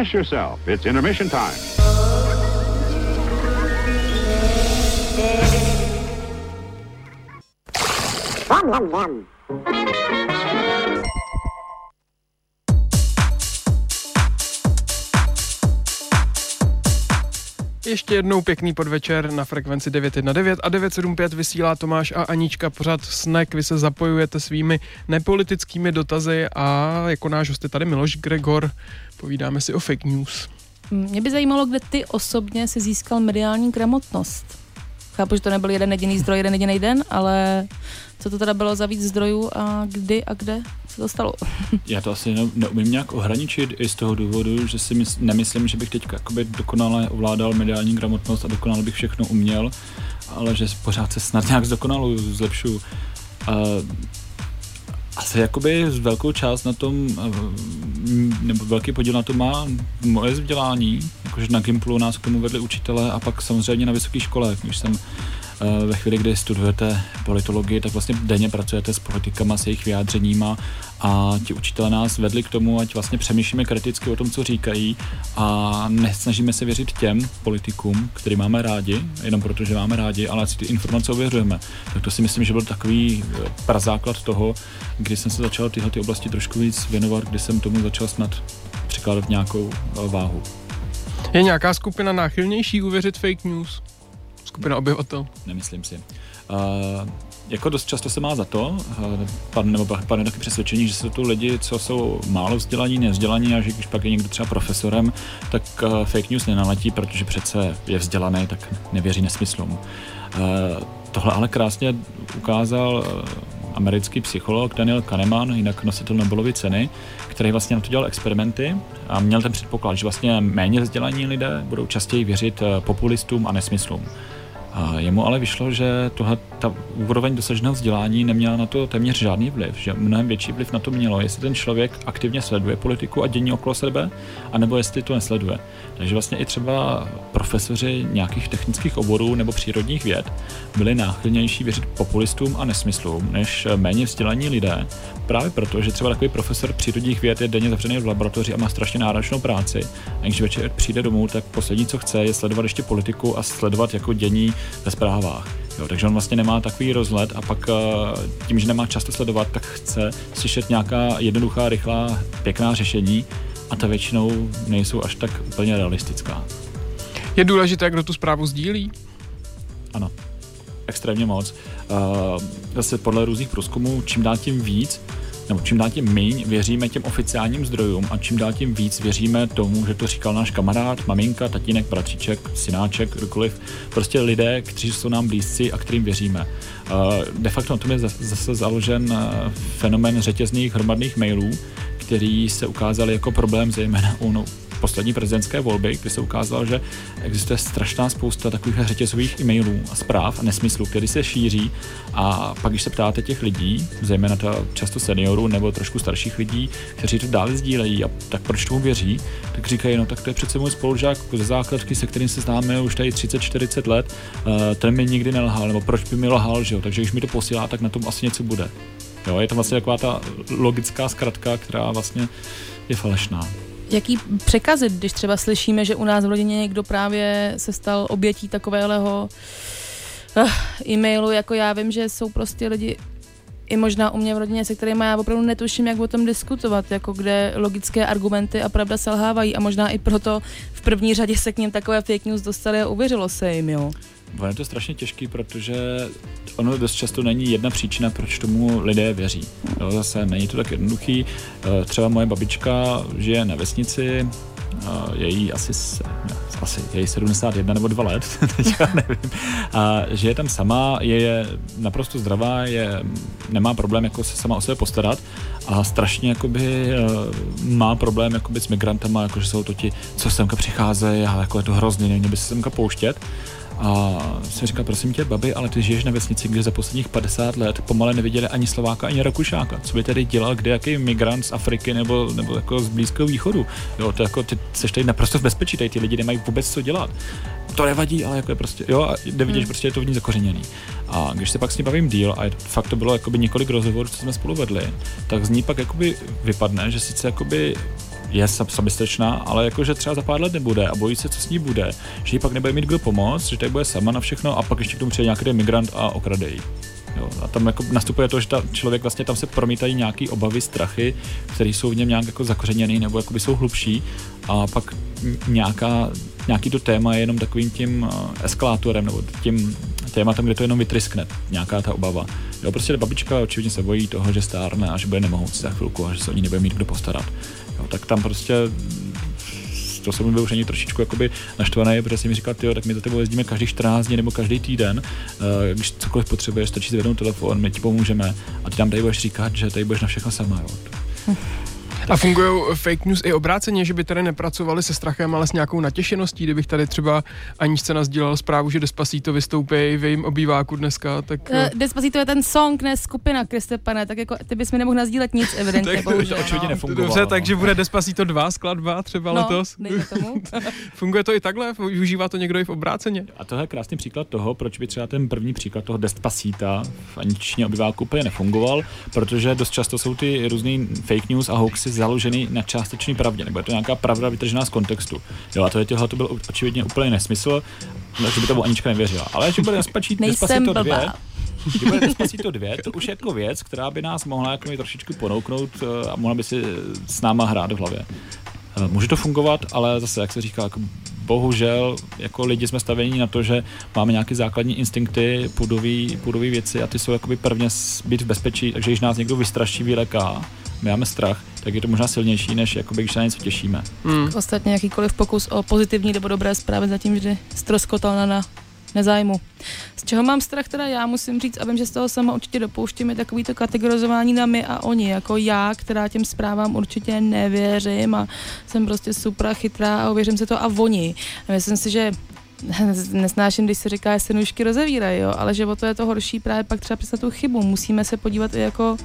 Refresh yourself. It's intermission time. Yum, yum, yum. Ještě jednou pěkný podvečer na frekvenci 919 a 975 vysílá Tomáš a Anička pořád snek. Vy se zapojujete svými nepolitickými dotazy a jako náš host je tady Miloš Gregor. Povídáme si o fake news. Mě by zajímalo, kde ty osobně si získal mediální gramotnost. chápu, že to nebyl jeden jediný zdroj, jeden jediný den, ale co to teda bylo za víc zdrojů a kdy a kde to stalo? Já to asi ne, neumím nějak ohraničit i z toho důvodu, že si mys, nemyslím, že bych teď dokonale ovládal mediální gramotnost a dokonale bych všechno uměl, ale že pořád se snad nějak zdokonaluju, zlepšu. Uh, asi jakoby velkou část na tom, nebo velký podíl na tom má moje vzdělání, jakože na Gimplu nás k tomu vedli učitelé a pak samozřejmě na vysoké škole, když jsem ve chvíli, kdy studujete politologii, tak vlastně denně pracujete s politikama, s jejich vyjádřeníma a ti učitelé nás vedli k tomu, ať vlastně přemýšlíme kriticky o tom, co říkají a nesnažíme se věřit těm politikům, který máme rádi, jenom proto, že máme rádi, ale si ty informace ověřujeme. Tak to si myslím, že byl takový eh, prazáklad toho, kdy jsem se začal tyhle ty oblasti trošku víc věnovat, kdy jsem tomu začal snad přikládat nějakou eh, váhu. Je nějaká skupina náchylnější uvěřit fake news? skupina obyvatel? Nemyslím si. Uh, jako dost často se má za to, uh, pan, nebo pan taky přesvědčení, že jsou to lidi, co jsou málo vzdělaní, nevzdělaní a že když pak je někdo třeba profesorem, tak uh, fake news nenaletí, protože přece je vzdělaný, tak nevěří nesmyslům. Uh, tohle ale krásně ukázal americký psycholog Daniel Kahneman, jinak nositel Nobelovy ceny, který vlastně na to dělal experimenty a měl ten předpoklad, že vlastně méně vzdělaní lidé budou častěji věřit populistům a nesmyslům. A jemu ale vyšlo, že tohle, ta úroveň dosaženého vzdělání neměla na to téměř žádný vliv, že mnohem větší vliv na to mělo, jestli ten člověk aktivně sleduje politiku a dění okolo sebe, anebo jestli to nesleduje. Takže vlastně i třeba profesoři nějakých technických oborů nebo přírodních věd byli náchylnější věřit populistům a nesmyslům než méně vzdělaní lidé, právě proto, že třeba takový profesor přírodních věd je denně zavřený v laboratoři a má strašně náročnou práci. A když večer přijde domů, tak poslední, co chce, je sledovat ještě politiku a sledovat jako dění ve zprávách. Jo, takže on vlastně nemá takový rozhled a pak eh, tím, že nemá často sledovat, tak chce slyšet nějaká jednoduchá, rychlá, pěkná řešení a ta většinou nejsou až tak úplně realistická. Je důležité, kdo tu zprávu sdílí? Ano, extrémně moc. Uh, zase podle různých průzkumů, čím dál tím víc, nebo čím dál tím míň věříme těm oficiálním zdrojům a čím dál tím víc věříme tomu, že to říkal náš kamarád, maminka, tatínek, bratříček, synáček, kdokoliv, prostě lidé, kteří jsou nám blízci a kterým věříme. De facto na tom je zase založen fenomen řetězných hromadných mailů, který se ukázal jako problém zejména u no, poslední prezidentské volby, kdy se ukázalo, že existuje strašná spousta takových řetězových e-mailů a zpráv a nesmyslů, které se šíří a pak, když se ptáte těch lidí, zejména to často seniorů nebo trošku starších lidí, kteří to dále sdílejí a tak proč tomu věří, tak říkají, no tak to je přece můj spolužák ze základky, se kterým se známe už tady 30-40 let, uh, ten mi nikdy nelhal, nebo proč by mi lhal, že jo? takže když mi to posílá, tak na tom asi něco bude. Jo, je to vlastně taková ta logická zkratka, která vlastně je falešná. Jaký překazy, když třeba slyšíme, že u nás v rodině někdo právě se stal obětí takového uh, e-mailu, jako já vím, že jsou prostě lidi i možná u mě v rodině, se kterými já opravdu netuším, jak o tom diskutovat, jako kde logické argumenty a pravda selhávají a možná i proto v první řadě se k ním takové fake news dostali a uvěřilo se jim, jo. Ono je to strašně těžký, protože ono dost často není jedna příčina, proč tomu lidé věří. Jo, zase není to tak jednoduchý. Eh, třeba moje babička žije na vesnici, je jí asi, asi je jí 71 nebo 2 let, teďka nevím. A žije tam sama, je naprosto zdravá, je, nemá problém jako se sama o sebe postarat a strašně jakoby eh, má problém jakoby s migrantama, jakože jsou to ti, co semka přicházejí a jako je to hrozně, neměli by se semka pouštět. A jsem říkal, prosím tě, babi, ale ty žiješ na vesnici, kde za posledních 50 let pomale neviděli ani Slováka, ani Rakušáka. Co by tady dělal kde jaký migrant z Afriky nebo, nebo jako z Blízkého východu? Jo, to jako ty seš tady naprosto v bezpečí, tady ty lidi nemají vůbec co dělat. To nevadí, ale jako je prostě, jo, a nevidíš, hmm. prostě je to v ní zakořeněný. A když se pak s ní bavím díl, a fakt to bylo jakoby několik rozhovorů, co jsme spolu vedli, tak z ní pak jakoby vypadne, že sice jakoby je soběstačná, ale jakože třeba za pár let nebude a bojí se, co s ní bude, že jí pak nebude mít kdo pomoct, že tady bude sama na všechno a pak ještě k tomu přijde nějaký migrant a okradej. Jo, a tam jako nastupuje to, že ta člověk vlastně tam se promítají nějaké obavy, strachy, které jsou v něm nějak jako zakořeněné nebo jsou hlubší a pak nějaká, nějaký to téma je jenom takovým tím eh, eskalátorem nebo tím tématem, kde to jenom vytryskne, nějaká ta obava. Jo, prostě babička očividně se bojí toho, že stárne a že bude nemohoucí za chvilku a že se o ní nebude mít kdo postarat. Jo, tak tam prostě to jsem byl už ani trošičku jakoby naštvaný, protože jsem mi říkal, tyjo, tak my za tebou jezdíme každý 14 dní nebo každý týden, uh, když cokoliv potřebuješ, stačí zvednout telefon, my ti pomůžeme a ty tam tady budeš říkat, že tady budeš na všechno sama. Jo. A fungují fake news i obráceně, že by tady nepracovali se strachem, ale s nějakou natěšeností, kdybych tady třeba Aničce nazdílel zprávu, že Despacito vystoupí v jejím obýváku dneska, tak... Uh, Despacito je ten song, ne skupina, Kristepane, tak jako ty bys mi nemohl nazdílet nic, evidentně, Tak- bohužel. to očividně no. nefungovalo. Dobře, takže bude Despacito 2 skladba třeba No, letos. tomu. Funguje to i takhle? Využívá to někdo i v obráceně? A tohle je krásný příklad toho, proč by třeba ten první příklad toho Despacita v aničtině obyváku úplně nefungoval, protože dost často jsou ty různý fake news a hoaxy založeny na částečné pravdě, nebo je to nějaká pravda vytržená z kontextu. Jo, a to je tohle to byl očividně úplně nesmysl, že by tomu Anička nevěřila. Ale že bude blbá. 2, že bude Despacito 2, to už je jako věc, která by nás mohla jako trošičku ponouknout eh, a mohla by si s náma hrát v hlavě. Eh, Může to fungovat, ale zase, jak se říká, jako bohužel jako lidi jsme stavení na to, že máme nějaké základní instinkty, půdové věci a ty jsou jakoby prvně být v bezpečí, takže když nás někdo vystraší, vyleká, my máme strach, tak je to možná silnější, než jakoby, když se na něco těšíme. Hmm. Ostatně jakýkoliv pokus o pozitivní nebo dobré zprávy zatím vždy stroskotal na, na nezájmu. Z čeho mám strach teda já musím říct, a vím, že z toho sama určitě dopouštím, je takový to kategorizování na my a oni, jako já, která těm zprávám určitě nevěřím a jsem prostě super chytrá a uvěřím se to a oni. A myslím si, že nesnáším, když se říká, že se nůžky rozevírají, jo, ale že o to je to horší právě pak třeba přes tu chybu. Musíme se podívat i jako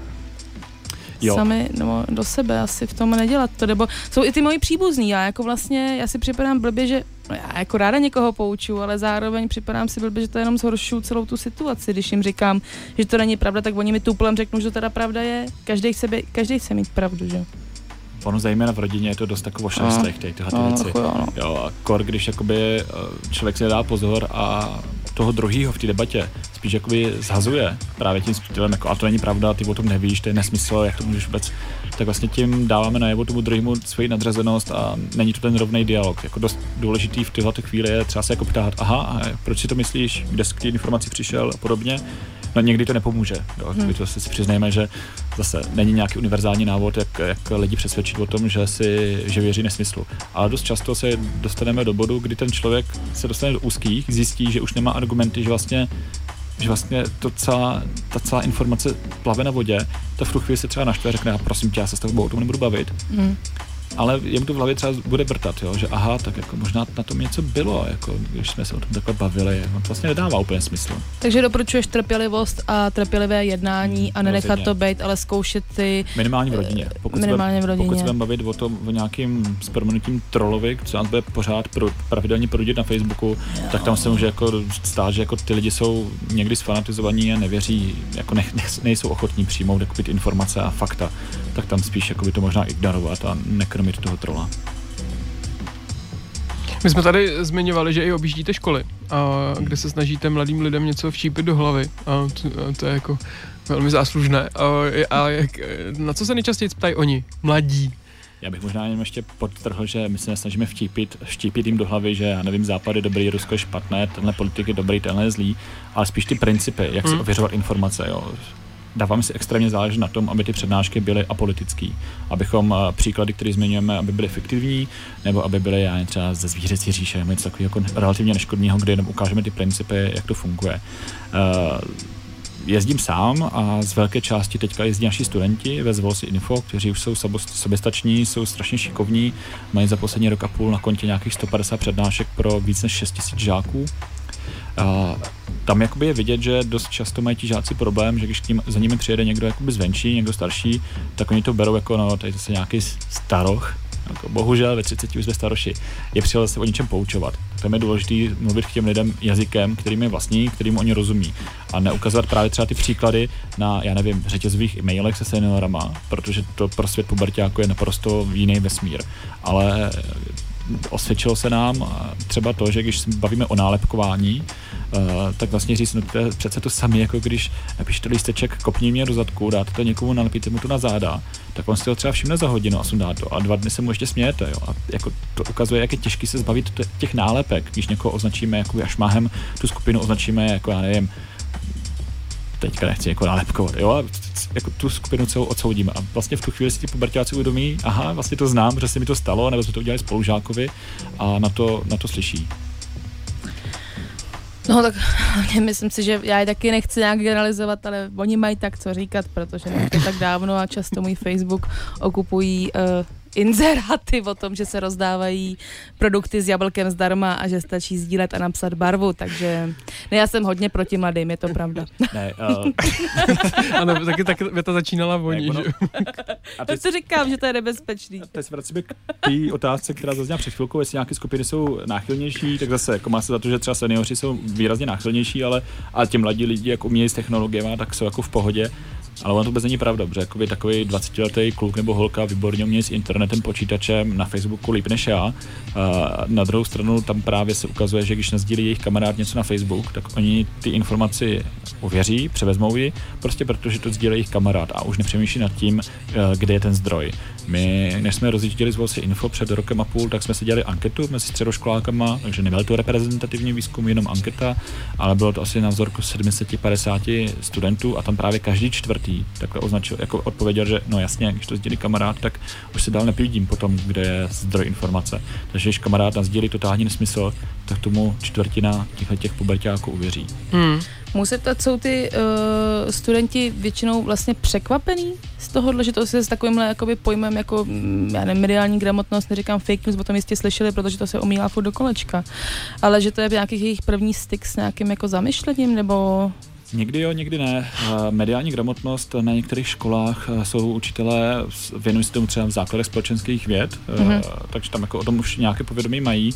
Jo. sami nebo do sebe asi v tom nedělat to, nebo jsou i ty moji příbuzní, já jako vlastně, já si připadám blbě, že no já jako ráda někoho pouču, ale zároveň připadám si blbě, že to jenom zhoršuju celou tu situaci, když jim říkám, že to není pravda, tak oni mi tuplem řeknou, že to teda pravda je, každý chce, být, každý chce mít pravdu, že? Ono zejména v rodině je to dost jako ošaslech, tady tyhle ty No, věci. jo, no. Jo, a kor, když jakoby eh, člověk si nedá pozor a toho druhého v té debatě spíš jakoby zhazuje právě tím stylem, jako a to není pravda, ty o tom nevíš, to je nesmysl, jak to můžeš vůbec, tak vlastně tím dáváme najevo tomu druhému svoji nadřazenost a není to ten rovný dialog. Jako dost důležitý v této chvíli je třeba se jako ptát, aha, a proč si to myslíš, kde jsi k té informaci přišel a podobně. No někdy to nepomůže, jo, hmm. to si přiznejme, že zase není nějaký univerzální návod, jak, jak lidi přesvědčit o tom, že si že věří nesmyslu. Ale dost často se dostaneme do bodu, kdy ten člověk se dostane do úzkých, zjistí, že už nemá argumenty, že vlastně že vlastně to celá, ta celá informace plave na vodě, ta v tu chvíli se třeba naštve a řekne, "A prosím tě, já se s tebou o tom nebudu bavit. Mm. Ale jemu to v hlavě třeba bude vrtat, jo? že aha, tak jako možná na tom něco bylo, jako, když jsme se o tom takhle bavili, on to vlastně nedává úplně smysl. Takže doporučuješ trpělivost a trpělivé jednání a nenechat to být, ale zkoušet ty Minimálně v rodině. Pokud minimálně v rodině. Pokud se budeme bavit o tom, o nějakým s trolovi, co nás bude pořád pro, pravidelně prudit na Facebooku, tak tam se může jako stát, že jako ty lidi jsou někdy sfanatizovaní a nevěří, jako ne, ne, nejsou ochotní přijmout informace a fakta, tak tam spíš jakoby, to možná ignorovat a nekrmit toho trola. My jsme tady zmiňovali, že i objíždíte školy, a kde se snažíte mladým lidem něco všípit do hlavy. A to, a to je jako velmi záslužné. A, a jak, na co se nejčastěji ptají oni, mladí? Já bych možná jenom ještě podtrhl, že my se nesnažíme vtípit, vštípit jim do hlavy, že já nevím, západ je dobrý, Rusko je špatné, tenhle politik je dobrý, tenhle je zlý, ale spíš ty principy, jak si Hmm. ověřovat informace. Jo. Dáváme si extrémně záležet na tom, aby ty přednášky byly apolitický, abychom eh, příklady, které zmiňujeme, aby byly fiktivní, nebo aby byly já třeba ze zvířecí říše, nebo něco takového jako relativně neškodného, kde jenom ukážeme ty principy, jak to funguje. Eh, jezdím sám a z velké části teďka jezdí naši studenti ve Zvolsi Info, kteří už jsou soběstační, jsou strašně šikovní, mají za poslední rok a půl na kontě nějakých 150 přednášek pro víc než 6 000 žáků. A tam jakoby je vidět, že dost často mají ti žáci problém, že když k ním, za nimi přijede někdo jakoby zvenčí, někdo starší, tak oni to berou jako, no, tady zase nějaký staroch, jako bohužel ve 30 už jsme staroši, je přijel se o něčem poučovat. Tam je důležité mluvit k těm lidem jazykem, kterým je vlastní, kterým oni rozumí. A neukazovat právě třeba ty příklady na, já nevím, řetězových e-mailech se seniorama, protože to pro svět puberťáku je naprosto jiný vesmír. Ale osvědčilo se nám třeba to, že když se bavíme o nálepkování, eh, tak vlastně říct, no to je přece to samé, jako když napíšete lísteček, kopní mě do zadku, dáte to někomu, nalepíte mu to na záda, tak on si to třeba všimne za hodinu a sundá to a dva dny se mu ještě smějete. Jo? A jako to ukazuje, jak je těžký se zbavit těch nálepek, když někoho označíme jako šmahem, tu skupinu označíme jako, já nevím, teďka nechci jako nálepkovat, jo, a jako tu skupinu celou odsoudíme. A vlastně v tu chvíli si ti pubertáci uvědomí, aha, vlastně to znám, že se mi to stalo, nebo jsme to udělali spolužákovi a na to, na to slyší. No tak myslím si, že já je taky nechci nějak generalizovat, ale oni mají tak co říkat, protože to tak dávno a často můj Facebook okupují uh, inzeráty o tom, že se rozdávají produkty s jablkem zdarma a že stačí sdílet a napsat barvu, takže ne, já jsem hodně proti mladým, je to pravda. Ne, uh, ano, taky tak věta začínala voní, ono- a To teď, si říkám, že to je nebezpečný. teď se vracíme k té otázce, která zazněla před chvilkou, jestli nějaké skupiny jsou náchylnější, tak zase jako má se za to, že třeba seniori jsou výrazně náchylnější, ale a ti mladí lidi, jak umějí s technologiemi, tak jsou jako v pohodě. Ale ono to vůbec není pravda, protože jakoby takový 20-letý kluk nebo holka výborně umí s internetem, počítačem na Facebooku líp než já. A na druhou stranu tam právě se ukazuje, že když nazdílí jejich kamarád něco na Facebook, tak oni ty informaci ověří, převezmou ji, prostě protože to sdílí jejich kamarád a už nepřemýšlí nad tím, eh, kde je ten zdroj. My, než jsme rozjížděli z Volsi Info před rokem a půl, tak jsme si dělali anketu mezi středoškolákama, takže nebyl to reprezentativní výzkum, jenom anketa, ale bylo to asi na vzorku 750 studentů a tam právě každý čtvrtý takhle označil, jako odpověděl, že no jasně, když to sdílí kamarád, tak už se dál nepídím potom, kde je zdroj informace. Takže když kamarád nazdílí totální nesmysl, tak tomu čtvrtina těchto těch pubertáků uvěří. Hmm. Musím ptat, jsou ty uh, studenti většinou vlastně překvapený z tohohle, že to se s takovýmhle jakoby pojmem jako, mm, já nevím, mediální gramotnost, neříkám fake news, o tom jistě slyšeli, protože to se omílá furt do kolečka, ale že to je nějaký jejich první styk s nějakým jako zamyšlením, nebo Někdy jo, někdy ne. Eh, Mediální gramotnost na některých školách eh, jsou učitelé, věnují se tomu třeba v základech společenských věd, mm-hmm. takže tam jako o tom už nějaké povědomí mají.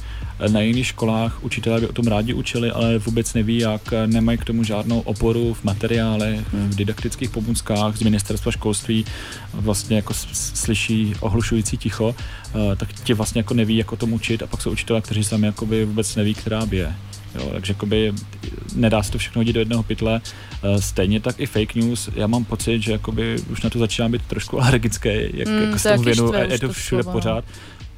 Na jiných školách učitelé by o tom rádi učili, ale vůbec neví, jak nemají k tomu žádnou oporu v materiálech, v didaktických pomůckách z ministerstva školství, vlastně jako slyší ohlušující ticho, tak ti vlastně jako neví, jak o tom učit a pak jsou učitelé, kteří sami jakoby vůbec neví, která bije. Jo, takže jakoby nedá se to všechno hodit do jednoho pytle. Eh, Stejně tak i fake news. Já mám pocit, že jakoby už na to začíná být trošku alergický, jak, Mm, jako to s tomu věnu, a je to to všude slovo, no. pořád.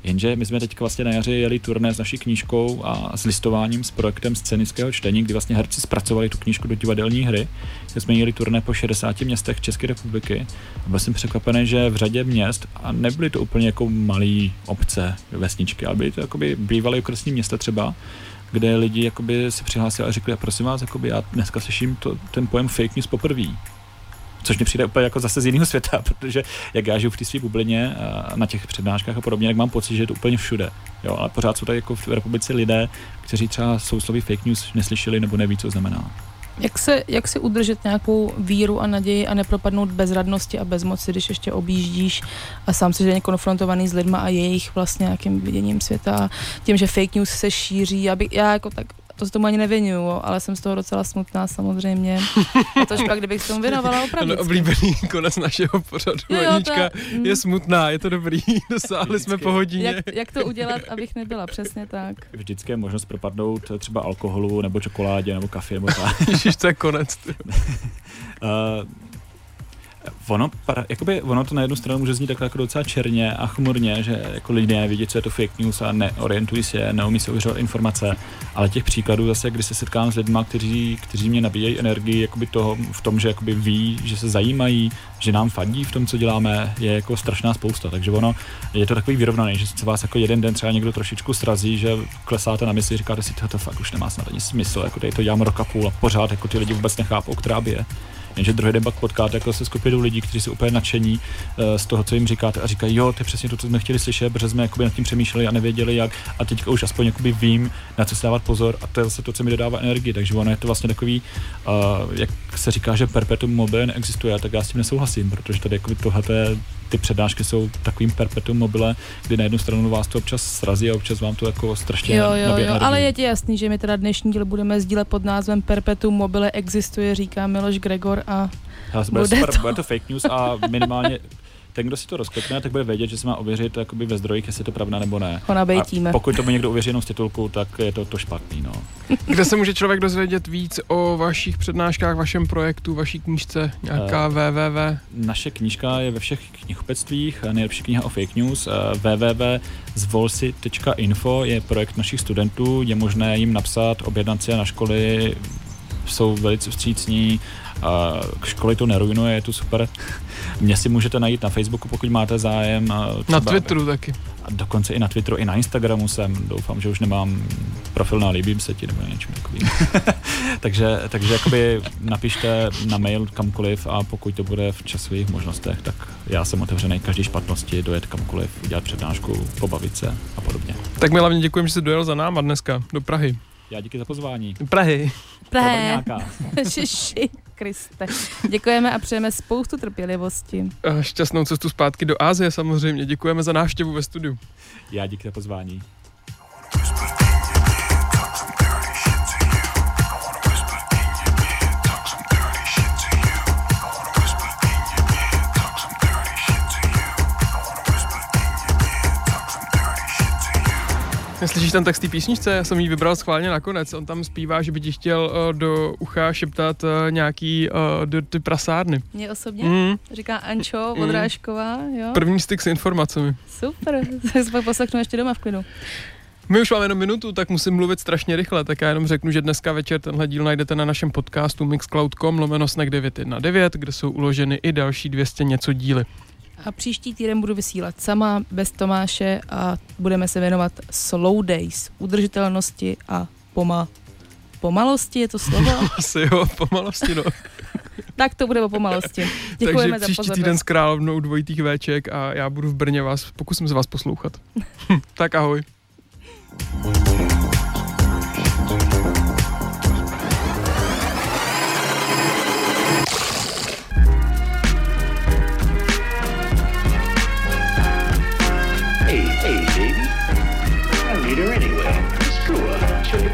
Jenže my jsme teď vlastně na jaře jeli turné s naší knížkou a s listováním s projektem scénického čtení, kdy vlastně herci zpracovali tu knížku do divadelní hry. Kde jsme jeli turné po 60 městech České republiky. A byl jsem překvapený, že v řadě měst, a nebyly to úplně jako malé obce, vesničky, ale byly to jakoby bývalé okresní města třeba, kde lidi jakoby se přihlásili a řekli, prosím vás, jakoby já dneska slyším to, ten pojem fake news poprvé. Což mi přijde úplně jako zase z jiného světa, protože jak já žiju v té své bublině a na těch přednáškách a podobně, tak mám pocit, že je to úplně všude. Jo, ale pořád jsou tady jako v republice lidé, kteří třeba sousloví fake news neslyšeli nebo neví, co znamená. Jak se, jak si udržet nějakou víru a naději a nepropadnout bezradnosti a bezmoci, když ještě objíždíš a sám jsi denně konfrontovaný s lidma a jejich vlastně nějakým viděním světa a tím, že fake news se šíří. Já, by, já jako tak to se tomu ani nevěnuju, ale jsem z toho docela smutná samozřejmě. A to pak, kdybych se tomu věnovala opravdu. Ano, oblíbený konec našeho pořadu. Jo, jo, Anička to- mm. je smutná, je to dobrý, dosáhli jsme Vždycky. po hodině. jak, jak to udělat, abych nebyla přesně tak. Vždycky je možnost propadnout třeba alkoholu nebo čokoládě nebo kafe nebo tak. Ježiš, to je konec. ty. Uh, ono, para, jakoby, ono to na jednu stranu může znít takhle jako docela černě a chmurně, že jako lidé nevidí, co je to fake news a neorientují se, neumí se ověřovat informace, ale těch příkladů zase, kdy se setkám s lidmi, kteří, kteří mě nabíjejí energii jakoby toho, v tom, že jakoby ví, že se zajímají, že nám fandí v tom, co děláme, je jako strašná spousta. Takže ono je to takový vyrovnaný, že se vás jako jeden den třeba někdo trošičku srazí, že klesáte na mysli, říkáte si, to fakt už nemá snad ani smysl, jako tady to dělám rok a půl a pořád jako ty lidi vůbec nechápou, která je. Jenže druhý den pak potkáte jako se skupinou lidí, kteří jsou úplně nadšení eh, z toho, co jim říkáte a říkají, jo, to je přesně to, co jsme chtěli slyšet, protože jsme jakoby nad tím přemýšleli a nevěděli jak. A teďka už aspoň jakoby vím, na co si dávat pozor a to je zase to, co mi dodává energii, takže ono je to vlastně takový, uh, jak se říká, že perpetuum mobile neexistuje, tak já s tím nesouhlasím, protože tady jakoby tohle ty přednášky jsou takovým perpetuum mobile, kdy na jednu stranu vás to občas srazí a občas vám to jako strašně Jo, jo, jo, ale je ti jasný, že my teda dnešní díl budeme sdílet pod názvem Perpetuum mobile existuje, říká Miloš Gregor a Ale bude, Bude super, to. bude to fake news a minimálně ten, kdo si to rozklikne, tak bude vědět, že se má ověřit jakoby ve zdrojích, jestli je to pravda nebo ne. ho nabejtíme. A pokud tomu někdo uvěří jenom z titulku, tak je to to špatný. No. Kde se může člověk dozvědět víc o vašich přednáškách, vašem projektu, vaší knížce, nějaká Uh, www? Naše knížka je ve všech knihkupectvích, nejlepší kniha o fake news. eh, www.zvolsi.info je projekt našich studentů, je možné jim napsat, objednat si je na školy jsou velice vstřícní, k školy to nerujnuje, je to super. Mě si můžete najít na Facebooku, pokud máte zájem. Třeba, na Twitteru taky. A dokonce i na Twitteru, i na Instagramu jsem. Doufám, že už nemám profil na líbím se ti nebo něčím takovým. takže, takže jakoby napište na mail kamkoliv a pokud to bude v časových možnostech, tak já jsem otevřený každý špatnosti, dojet kamkoliv, udělat přednášku, pobavit se a podobně. Tak mi hlavně děkuji, že jsi dojel za náma dneska do Prahy. Já díky za pozvání. Prahy. Prahy. Šiši, Kriste. Děkujeme a přejeme spoustu trpělivosti. A šťastnou cestu zpátky do Ázie samozřejmě. Děkujeme za návštěvu ve studiu. Já díky za pozvání. Slyšíš ten text té písničce? Já jsem ji vybral schválně nakonec. On tam zpívá, že by ti chtěl uh, do ucha šeptat uh, nějaký uh, do ty prasárny. Mě osobně? Mm. Říká Ančo mm. Odrážková, jo? První styk s informacemi. Super, tak se pak poslechnu ještě doma v klidu. My už máme jenom minutu, tak musím mluvit strašně rychle, tak já jenom řeknu, že dneska večer tenhle díl najdete na našem podcastu mixcloud.com lomeno 919, kde jsou uloženy i další 200 něco díly. A příští týden budu vysílat sama, bez Tomáše a budeme se věnovat slow days, udržitelnosti a pomal, pomalosti, je to slovo? Asi jo, pomalosti, no. tak to bude o pomalosti. Děkujeme Takže příští za týden s královnou dvojitých véček a já budu v Brně vás, pokusím se vás poslouchat. tak ahoj.